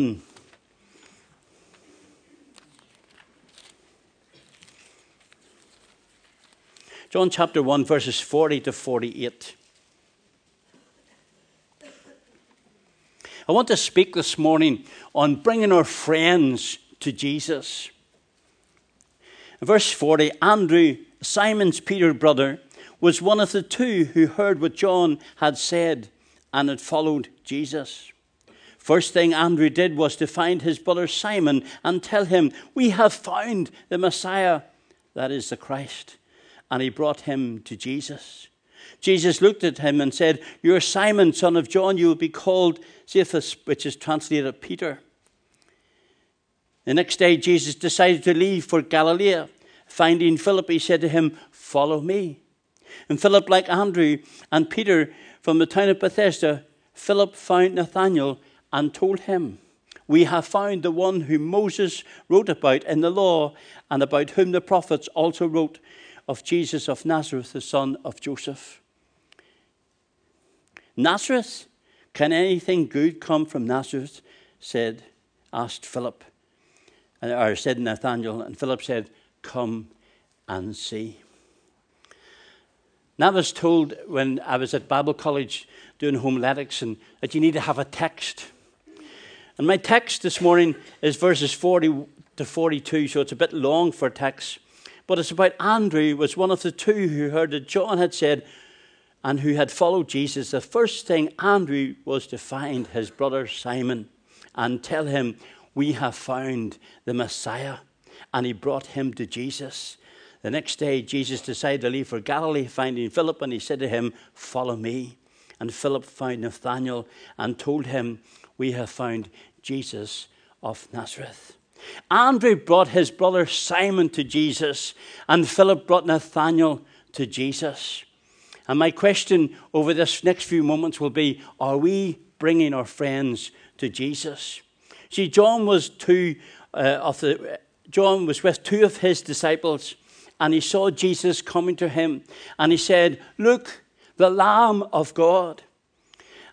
Hmm. John chapter 1, verses 40 to 48. I want to speak this morning on bringing our friends to Jesus. verse 40 Andrew, Simon's Peter brother, was one of the two who heard what John had said and had followed Jesus. First thing Andrew did was to find his brother Simon and tell him, We have found the Messiah, that is the Christ and he brought him to Jesus. Jesus looked at him and said, You are Simon, son of John. You will be called Cephas, which is translated Peter. The next day, Jesus decided to leave for Galilee. Finding Philip, he said to him, Follow me. And Philip, like Andrew and Peter from the town of Bethsaida, Philip found Nathanael and told him, We have found the one whom Moses wrote about in the law and about whom the prophets also wrote of Jesus of Nazareth, the son of Joseph. Nazareth? Can anything good come from Nazareth? said, asked Philip, or said Nathanael, and Philip said, Come and see. Now, I was told when I was at Bible college doing homiletics and that you need to have a text. And my text this morning is verses 40 to 42, so it's a bit long for text. But it's about Andrew was one of the two who heard that John had said and who had followed Jesus. The first thing Andrew was to find his brother Simon and tell him, We have found the Messiah. And he brought him to Jesus. The next day, Jesus decided to leave for Galilee, finding Philip, and he said to him, Follow me. And Philip found Nathanael and told him, We have found Jesus of Nazareth. Andrew brought his brother Simon to Jesus, and Philip brought Nathanael to Jesus. And my question over this next few moments will be Are we bringing our friends to Jesus? See, John was two uh, of the John was with two of his disciples, and he saw Jesus coming to him, and he said, "Look, the Lamb of God."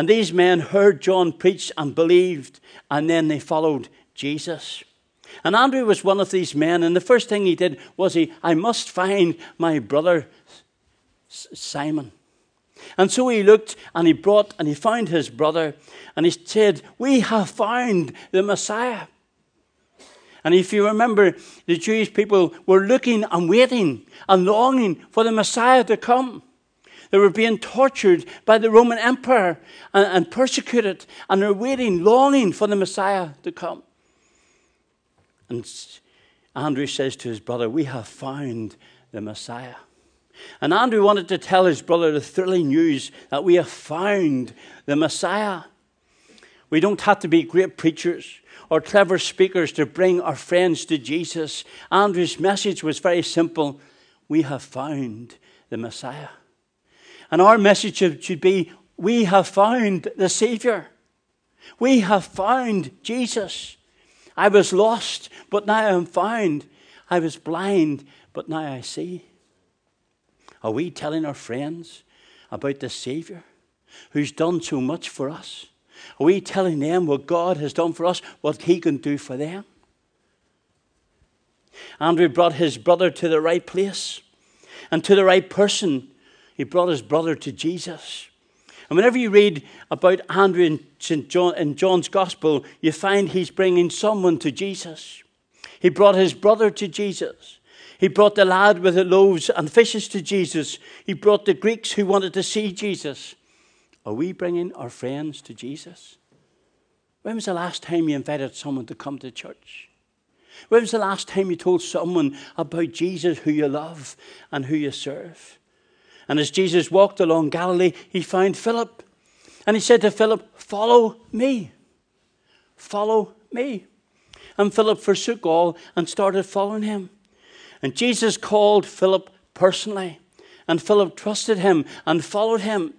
And these men heard John preach and believed, and then they followed Jesus. And Andrew was one of these men, and the first thing he did was he, I must find my brother Simon. And so he looked and he brought and he found his brother and he said, We have found the Messiah. And if you remember, the Jewish people were looking and waiting and longing for the Messiah to come. They were being tortured by the Roman Empire and, and persecuted, and they're waiting, longing for the Messiah to come. And Andrew says to his brother, We have found the Messiah. And Andrew wanted to tell his brother the thrilling news that we have found the Messiah. We don't have to be great preachers or clever speakers to bring our friends to Jesus. Andrew's message was very simple we have found the Messiah. And our message should be we have found the Savior. We have found Jesus. I was lost, but now I am found. I was blind, but now I see. Are we telling our friends about the Savior who's done so much for us? Are we telling them what God has done for us, what He can do for them? Andrew brought his brother to the right place and to the right person. He brought his brother to Jesus. And whenever you read about Andrew in, St. John, in John's Gospel, you find he's bringing someone to Jesus. He brought his brother to Jesus. He brought the lad with the loaves and fishes to Jesus. He brought the Greeks who wanted to see Jesus. Are we bringing our friends to Jesus? When was the last time you invited someone to come to church? When was the last time you told someone about Jesus who you love and who you serve? And as Jesus walked along Galilee, he found Philip. And he said to Philip, Follow me. Follow me. And Philip forsook all and started following him. And Jesus called Philip personally. And Philip trusted him and followed him.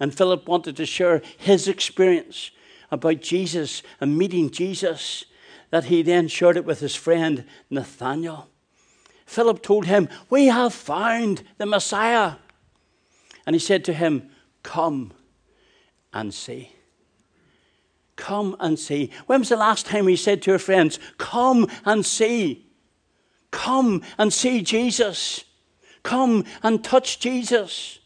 And Philip wanted to share his experience about Jesus and meeting Jesus, that he then shared it with his friend Nathanael. Philip told him, We have found the Messiah. And he said to him, Come and see. Come and see. When was the last time we said to our friends, Come and see? Come and see Jesus. Come and touch Jesus.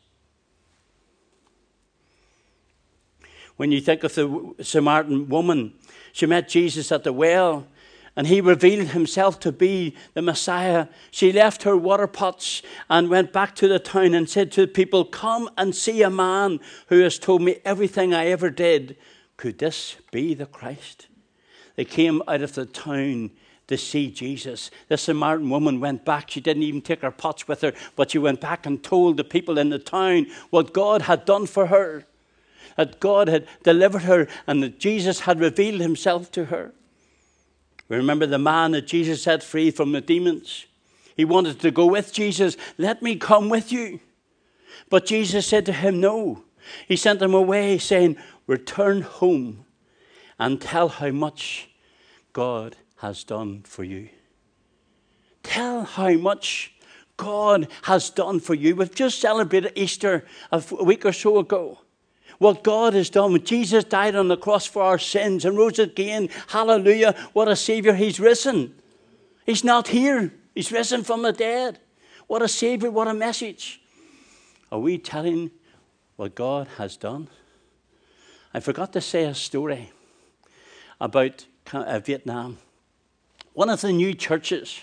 When you think of the Samaritan woman, she met Jesus at the well and he revealed himself to be the Messiah. She left her water pots and went back to the town and said to the people, Come and see a man who has told me everything I ever did. Could this be the Christ? They came out of the town to see Jesus. The Samaritan woman went back. She didn't even take her pots with her, but she went back and told the people in the town what God had done for her. That God had delivered her and that Jesus had revealed himself to her. Remember the man that Jesus set free from the demons. He wanted to go with Jesus. Let me come with you. But Jesus said to him, No. He sent him away, saying, Return home and tell how much God has done for you. Tell how much God has done for you. We've just celebrated Easter a week or so ago. What God has done when Jesus died on the cross for our sins and rose again. Hallelujah. What a Savior. He's risen. He's not here. He's risen from the dead. What a Savior. What a message. Are we telling what God has done? I forgot to say a story about uh, Vietnam. One of the new churches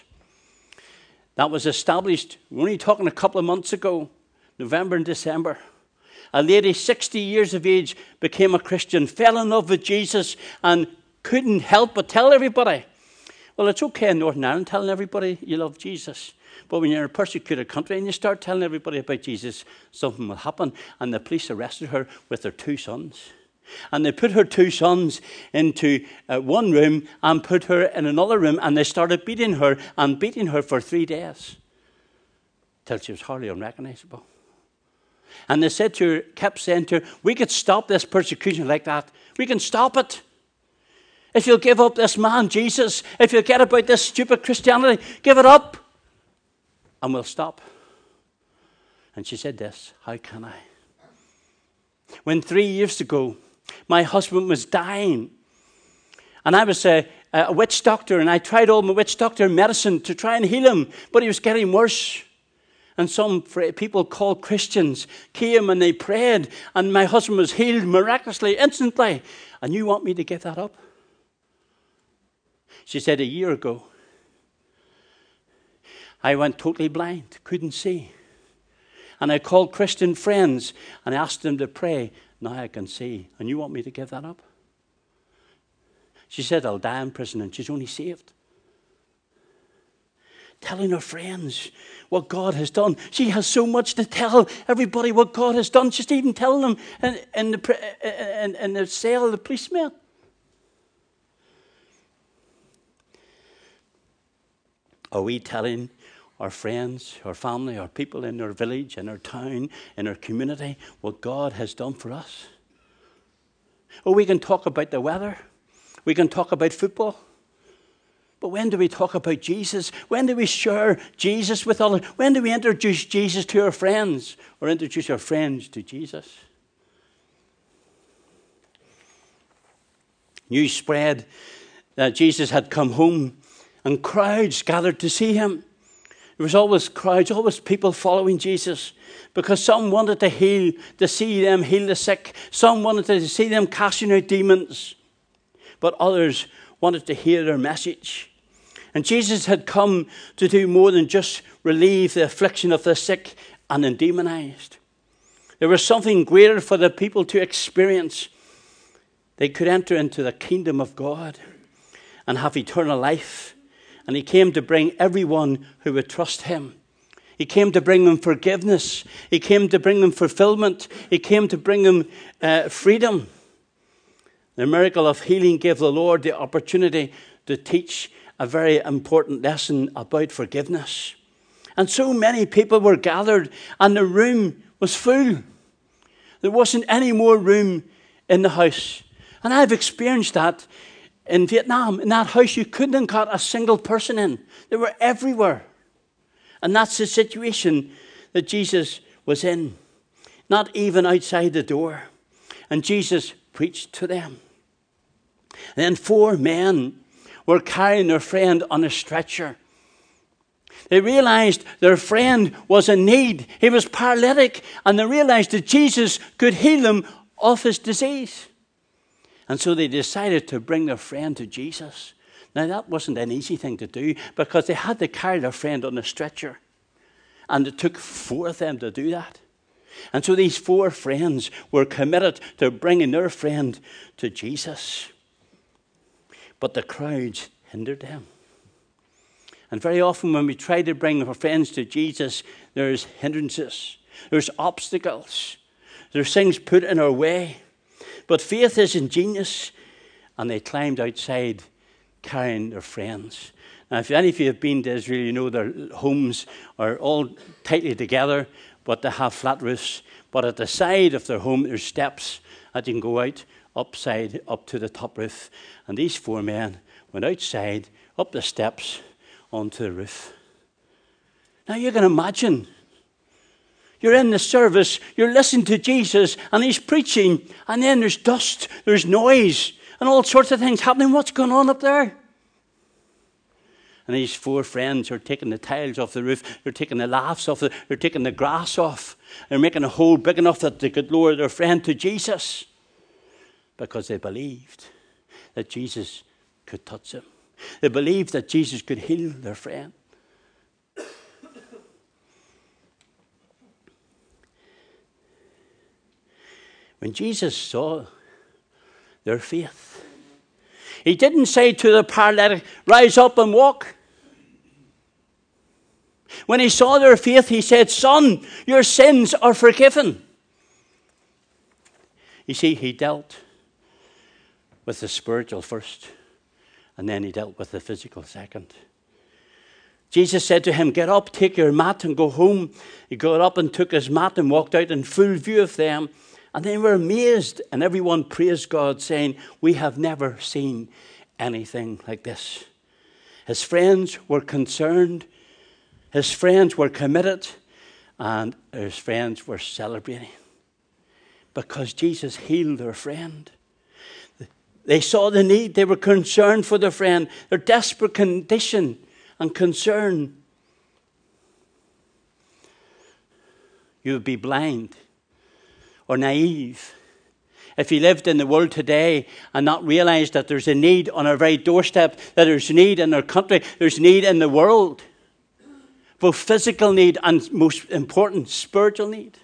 that was established, we're only talking a couple of months ago, November and December. A lady, 60 years of age, became a Christian, fell in love with Jesus, and couldn't help but tell everybody. Well, it's okay in Northern Ireland telling everybody you love Jesus. But when you're in a persecuted country and you start telling everybody about Jesus, something will happen. And the police arrested her with their two sons. And they put her two sons into uh, one room and put her in another room, and they started beating her and beating her for three days till she was hardly unrecognizable. And they said to her, kept saying to her, We could stop this persecution like that. We can stop it. If you'll give up this man, Jesus, if you'll get about this stupid Christianity, give it up. And we'll stop. And she said this How can I? When three years ago, my husband was dying, and I was a, a witch doctor, and I tried all my witch doctor medicine to try and heal him, but he was getting worse. And some people called Christians came and they prayed, and my husband was healed miraculously, instantly. And you want me to give that up? She said, A year ago, I went totally blind, couldn't see. And I called Christian friends and asked them to pray. Now I can see. And you want me to give that up? She said, I'll die in prison, and she's only saved telling her friends what God has done. She has so much to tell everybody what God has done. She's even telling them in, in, the, in, in the cell, the policeman. Are we telling our friends, our family, our people in our village, in our town, in our community what God has done for us? Or we can talk about the weather, we can talk about football. But when do we talk about Jesus? When do we share Jesus with others? When do we introduce Jesus to our friends or introduce our friends to Jesus? News spread that Jesus had come home and crowds gathered to see him. There was always crowds, always people following Jesus because some wanted to heal, to see them heal the sick. Some wanted to see them casting out demons. But others wanted to hear their message. And Jesus had come to do more than just relieve the affliction of the sick and the demonized. There was something greater for the people to experience. They could enter into the kingdom of God and have eternal life. And He came to bring everyone who would trust Him. He came to bring them forgiveness. He came to bring them fulfillment. He came to bring them uh, freedom. The miracle of healing gave the Lord the opportunity to teach a very important lesson about forgiveness. And so many people were gathered, and the room was full. There wasn't any more room in the house. And I've experienced that in Vietnam. In that house, you couldn't have got a single person in, they were everywhere. And that's the situation that Jesus was in, not even outside the door. And Jesus preached to them. then four men were carrying their friend on a stretcher. They realized their friend was in need. He was paralytic, and they realized that Jesus could heal him of his disease. And so they decided to bring their friend to Jesus. Now, that wasn't an easy thing to do because they had to carry their friend on a stretcher. And it took four of them to do that. And so these four friends were committed to bringing their friend to Jesus. But the crowds hindered them. And very often, when we try to bring our friends to Jesus, there's hindrances, there's obstacles, there's things put in our way. But faith is ingenious, and they climbed outside carrying their friends. Now, if any of you have been to Israel, you know their homes are all tightly together, but they have flat roofs. But at the side of their home, there's steps that you can go out upside up to the top roof. And these four men went outside, up the steps, onto the roof. Now you can imagine. You're in the service, you're listening to Jesus, and he's preaching, and then there's dust, there's noise, and all sorts of things happening. What's going on up there? And these four friends are taking the tiles off the roof, they're taking the laughs off, the, they're taking the grass off, they're making a hole big enough that they could lower their friend to Jesus because they believed that Jesus could touch him. They believed that Jesus could heal their friend. When Jesus saw their faith, he didn't say to the paralytic, Rise up and walk. When he saw their faith, he said, Son, your sins are forgiven. You see, he dealt with the spiritual first and then he dealt with the physical second. Jesus said to him, Get up, take your mat, and go home. He got up and took his mat and walked out in full view of them. And they were amazed, and everyone praised God, saying, We have never seen anything like this. His friends were concerned, his friends were committed, and his friends were celebrating because Jesus healed their friend. They saw the need. They were concerned for their friend, their desperate condition and concern. You would be blind or naive if you lived in the world today and not realized that there's a need on our very doorstep, that there's need in our country, there's need in the world. Both physical need and, most important, spiritual need.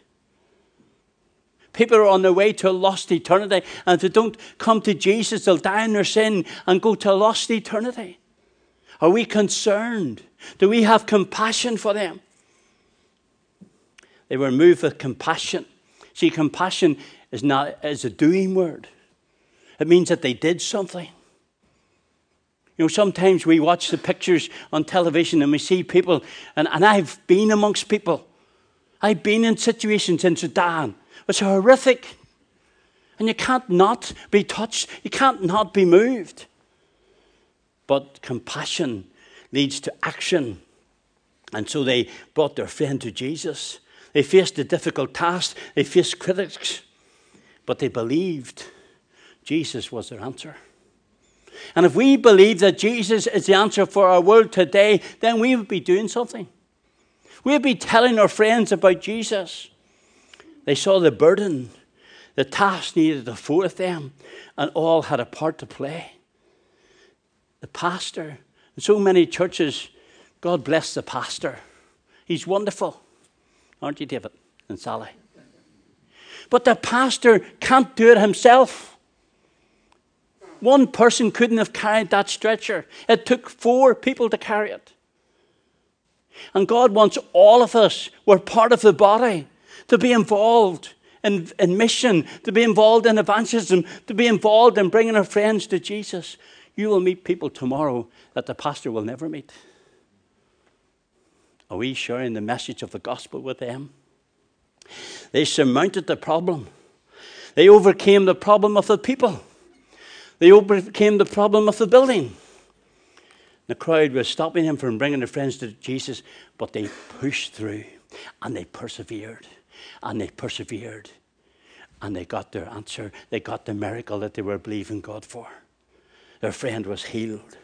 People are on their way to a lost eternity, and if they don't come to Jesus, they'll die in their sin and go to a lost eternity. Are we concerned? Do we have compassion for them? They were moved with compassion. See, compassion is not is a doing word. It means that they did something. You know, sometimes we watch the pictures on television and we see people, and, and I've been amongst people. I've been in situations in Sudan it's horrific. And you can't not be touched, you can't not be moved. But compassion leads to action. And so they brought their friend to Jesus. They faced a difficult task, they faced critics, but they believed Jesus was their answer. And if we believe that Jesus is the answer for our world today, then we would be doing something. We'd be telling our friends about Jesus. They saw the burden, the task needed forth them, and all had a part to play. The pastor, in so many churches, God bless the pastor. He's wonderful, aren't you, David and Sally? But the pastor can't do it himself. One person couldn't have carried that stretcher. It took four people to carry it. And God wants all of us, we're part of the body to be involved in, in mission, to be involved in evangelism, to be involved in bringing our friends to Jesus. You will meet people tomorrow that the pastor will never meet. Are we sharing the message of the gospel with them? They surmounted the problem. They overcame the problem of the people. They overcame the problem of the building. The crowd was stopping him from bringing their friends to Jesus, but they pushed through and they persevered and they persevered and they got their answer. They got the miracle that they were believing God for. their friend was healed.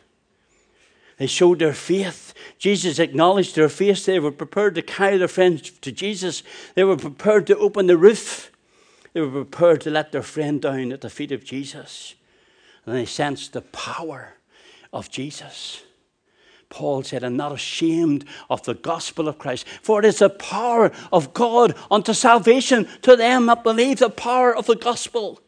They showed their faith. Jesus acknowledged their faith. They were prepared to carry their friend to Jesus. They were prepared to open the roof. They were prepared to let their friend down at the feet of Jesus. And they sensed the power of Jesus. Paul said, I'm not ashamed of the gospel of Christ, for it is the power of God unto salvation to them that believe the power of the gospel.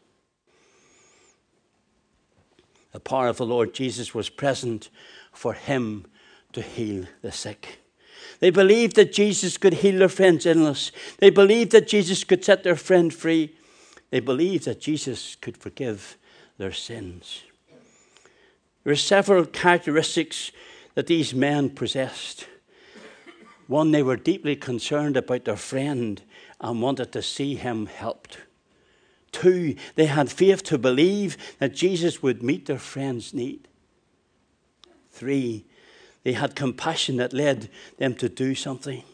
The power of the Lord Jesus was present for him to heal the sick. They believed that Jesus could heal their friend's illness. They believed that Jesus could set their friend free. They believed that Jesus could forgive their sins. There are several characteristics that these men possessed. One, they were deeply concerned about their friend and wanted to see him helped. Two, they had faith to believe that Jesus would meet their friend's need. Three, they had compassion that led them to do something.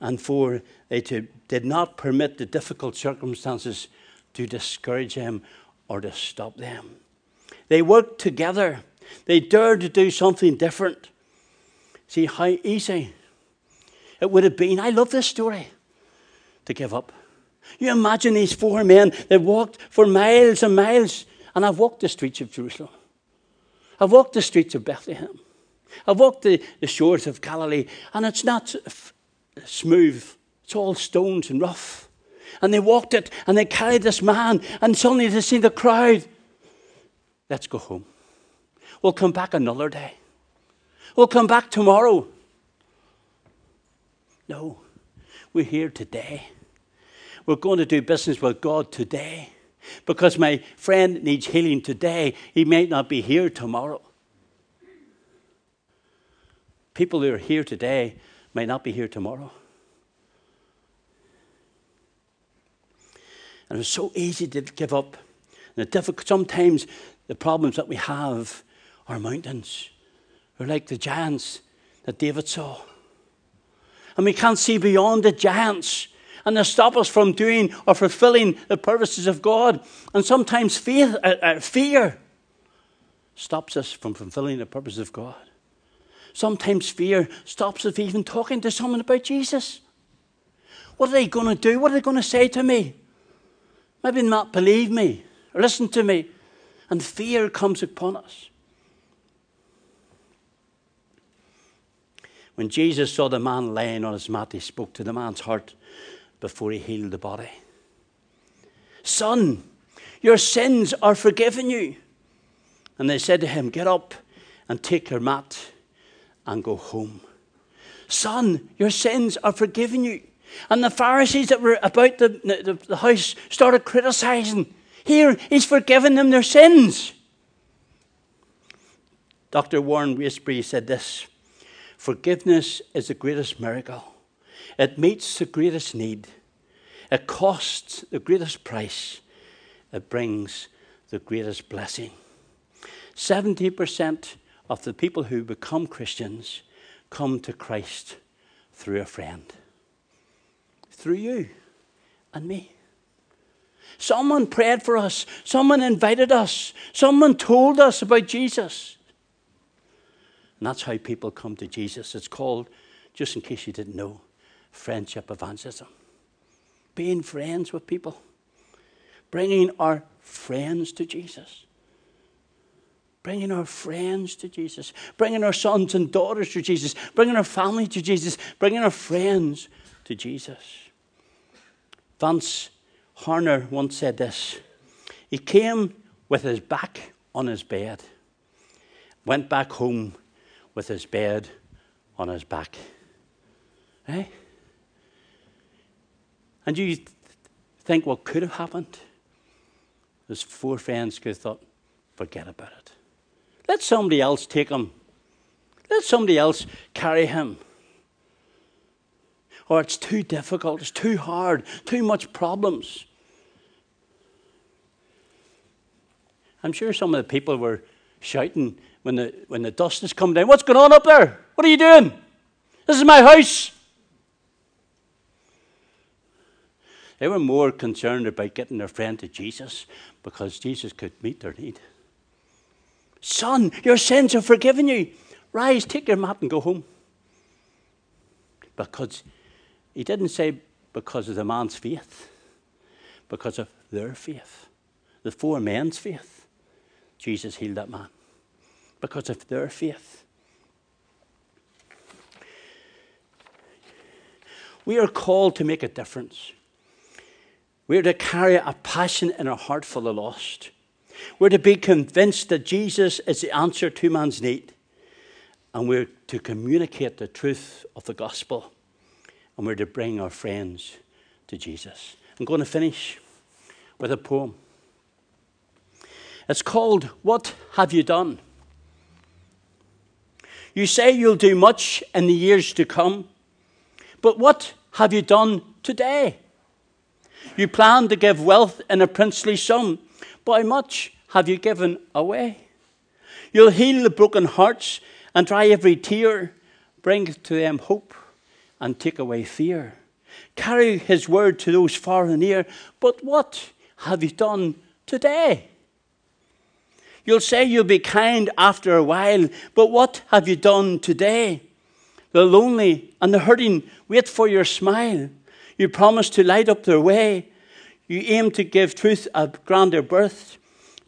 And four, they did not permit the difficult circumstances to discourage them or to stop them. They worked together. They dared to do something different. See how easy it would have been. I love this story to give up. You imagine these four men that walked for miles and miles, and I've walked the streets of Jerusalem. I've walked the streets of Bethlehem. I've walked the, the shores of Galilee, and it's not f- smooth. It's all stones and rough. And they walked it, and they carried this man, and suddenly they see the crowd. Let's go home. We'll come back another day. We'll come back tomorrow. No, we're here today. We're going to do business with God today. Because my friend needs healing today, he may not be here tomorrow. People who are here today may not be here tomorrow. And it's so easy to give up. And difficult, sometimes the problems that we have are mountains. We're like the giants that David saw. And we can't see beyond the giants and they stop us from doing or fulfilling the purposes of God. And sometimes fear, uh, uh, fear stops us from fulfilling the purposes of God. Sometimes fear stops us from even talking to someone about Jesus. What are they going to do? What are they going to say to me? Maybe not believe me or listen to me. And fear comes upon us. When Jesus saw the man laying on his mat, he spoke to the man's heart before he healed the body. Son, your sins are forgiven you. And they said to him, Get up and take your mat and go home. Son, your sins are forgiven you. And the Pharisees that were about the, the, the house started criticizing. Here, he's forgiven them their sins. Dr. Warren Wiersbe said this Forgiveness is the greatest miracle. It meets the greatest need. It costs the greatest price. It brings the greatest blessing. 70% of the people who become Christians come to Christ through a friend, through you and me. Someone prayed for us, someone invited us, someone told us about Jesus. And that's how people come to Jesus. It's called, just in case you didn't know, friendship evangelism. Being friends with people, bringing our friends to Jesus. Bringing our friends to Jesus, bringing our sons and daughters to Jesus, bringing our family to Jesus, bringing our friends to Jesus. Vance Havner once said this He came with his back on his bed, went back home with his bed on his back. Eh? And you think what could have happened? His four friends could have thought, forget about it. Let somebody else take him. Let somebody else carry him. Or it's too difficult, it's too hard, too much problems. I'm sure some of the people were shouting when the, when the dust has come down, What's going on up there? What are you doing? This is my house. They were more concerned about getting their friend to Jesus because Jesus could meet their need. Son, your sins are forgiven you. Rise, take your mat and go home. Because he didn't say because of the man's faith, because of their faith. The four men's faith. Jesus healed that man. Because of their faith. We are called to make a difference. We're to carry a passion in our heart for the lost. We're to be convinced that Jesus is the answer to man's need. And we're to communicate the truth of the gospel. And we're to bring our friends to Jesus. I'm going to finish with a poem. It's called What Have You Done? You say you'll do much in the years to come, but what have you done today? You plan to give wealth in a princely sum, but how much have you given away? You'll heal the broken hearts and dry every tear, bring to them hope and take away fear. Carry his word to those far and near, but what have you done today? You'll say you'll be kind after a while, but what have you done today? The lonely and the hurting wait for your smile. You promise to light up their way. You aim to give truth a grander birth,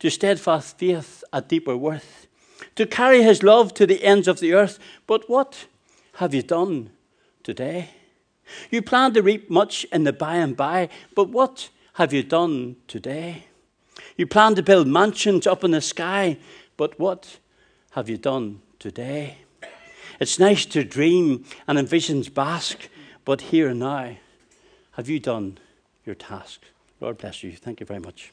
to steadfast faith a deeper worth, to carry his love to the ends of the earth. But what have you done today? You plan to reap much in the by and by, but what have you done today? You plan to build mansions up in the sky, but what have you done today? It's nice to dream and in visions bask, but here and now, have you done your task? Lord bless you. Thank you very much.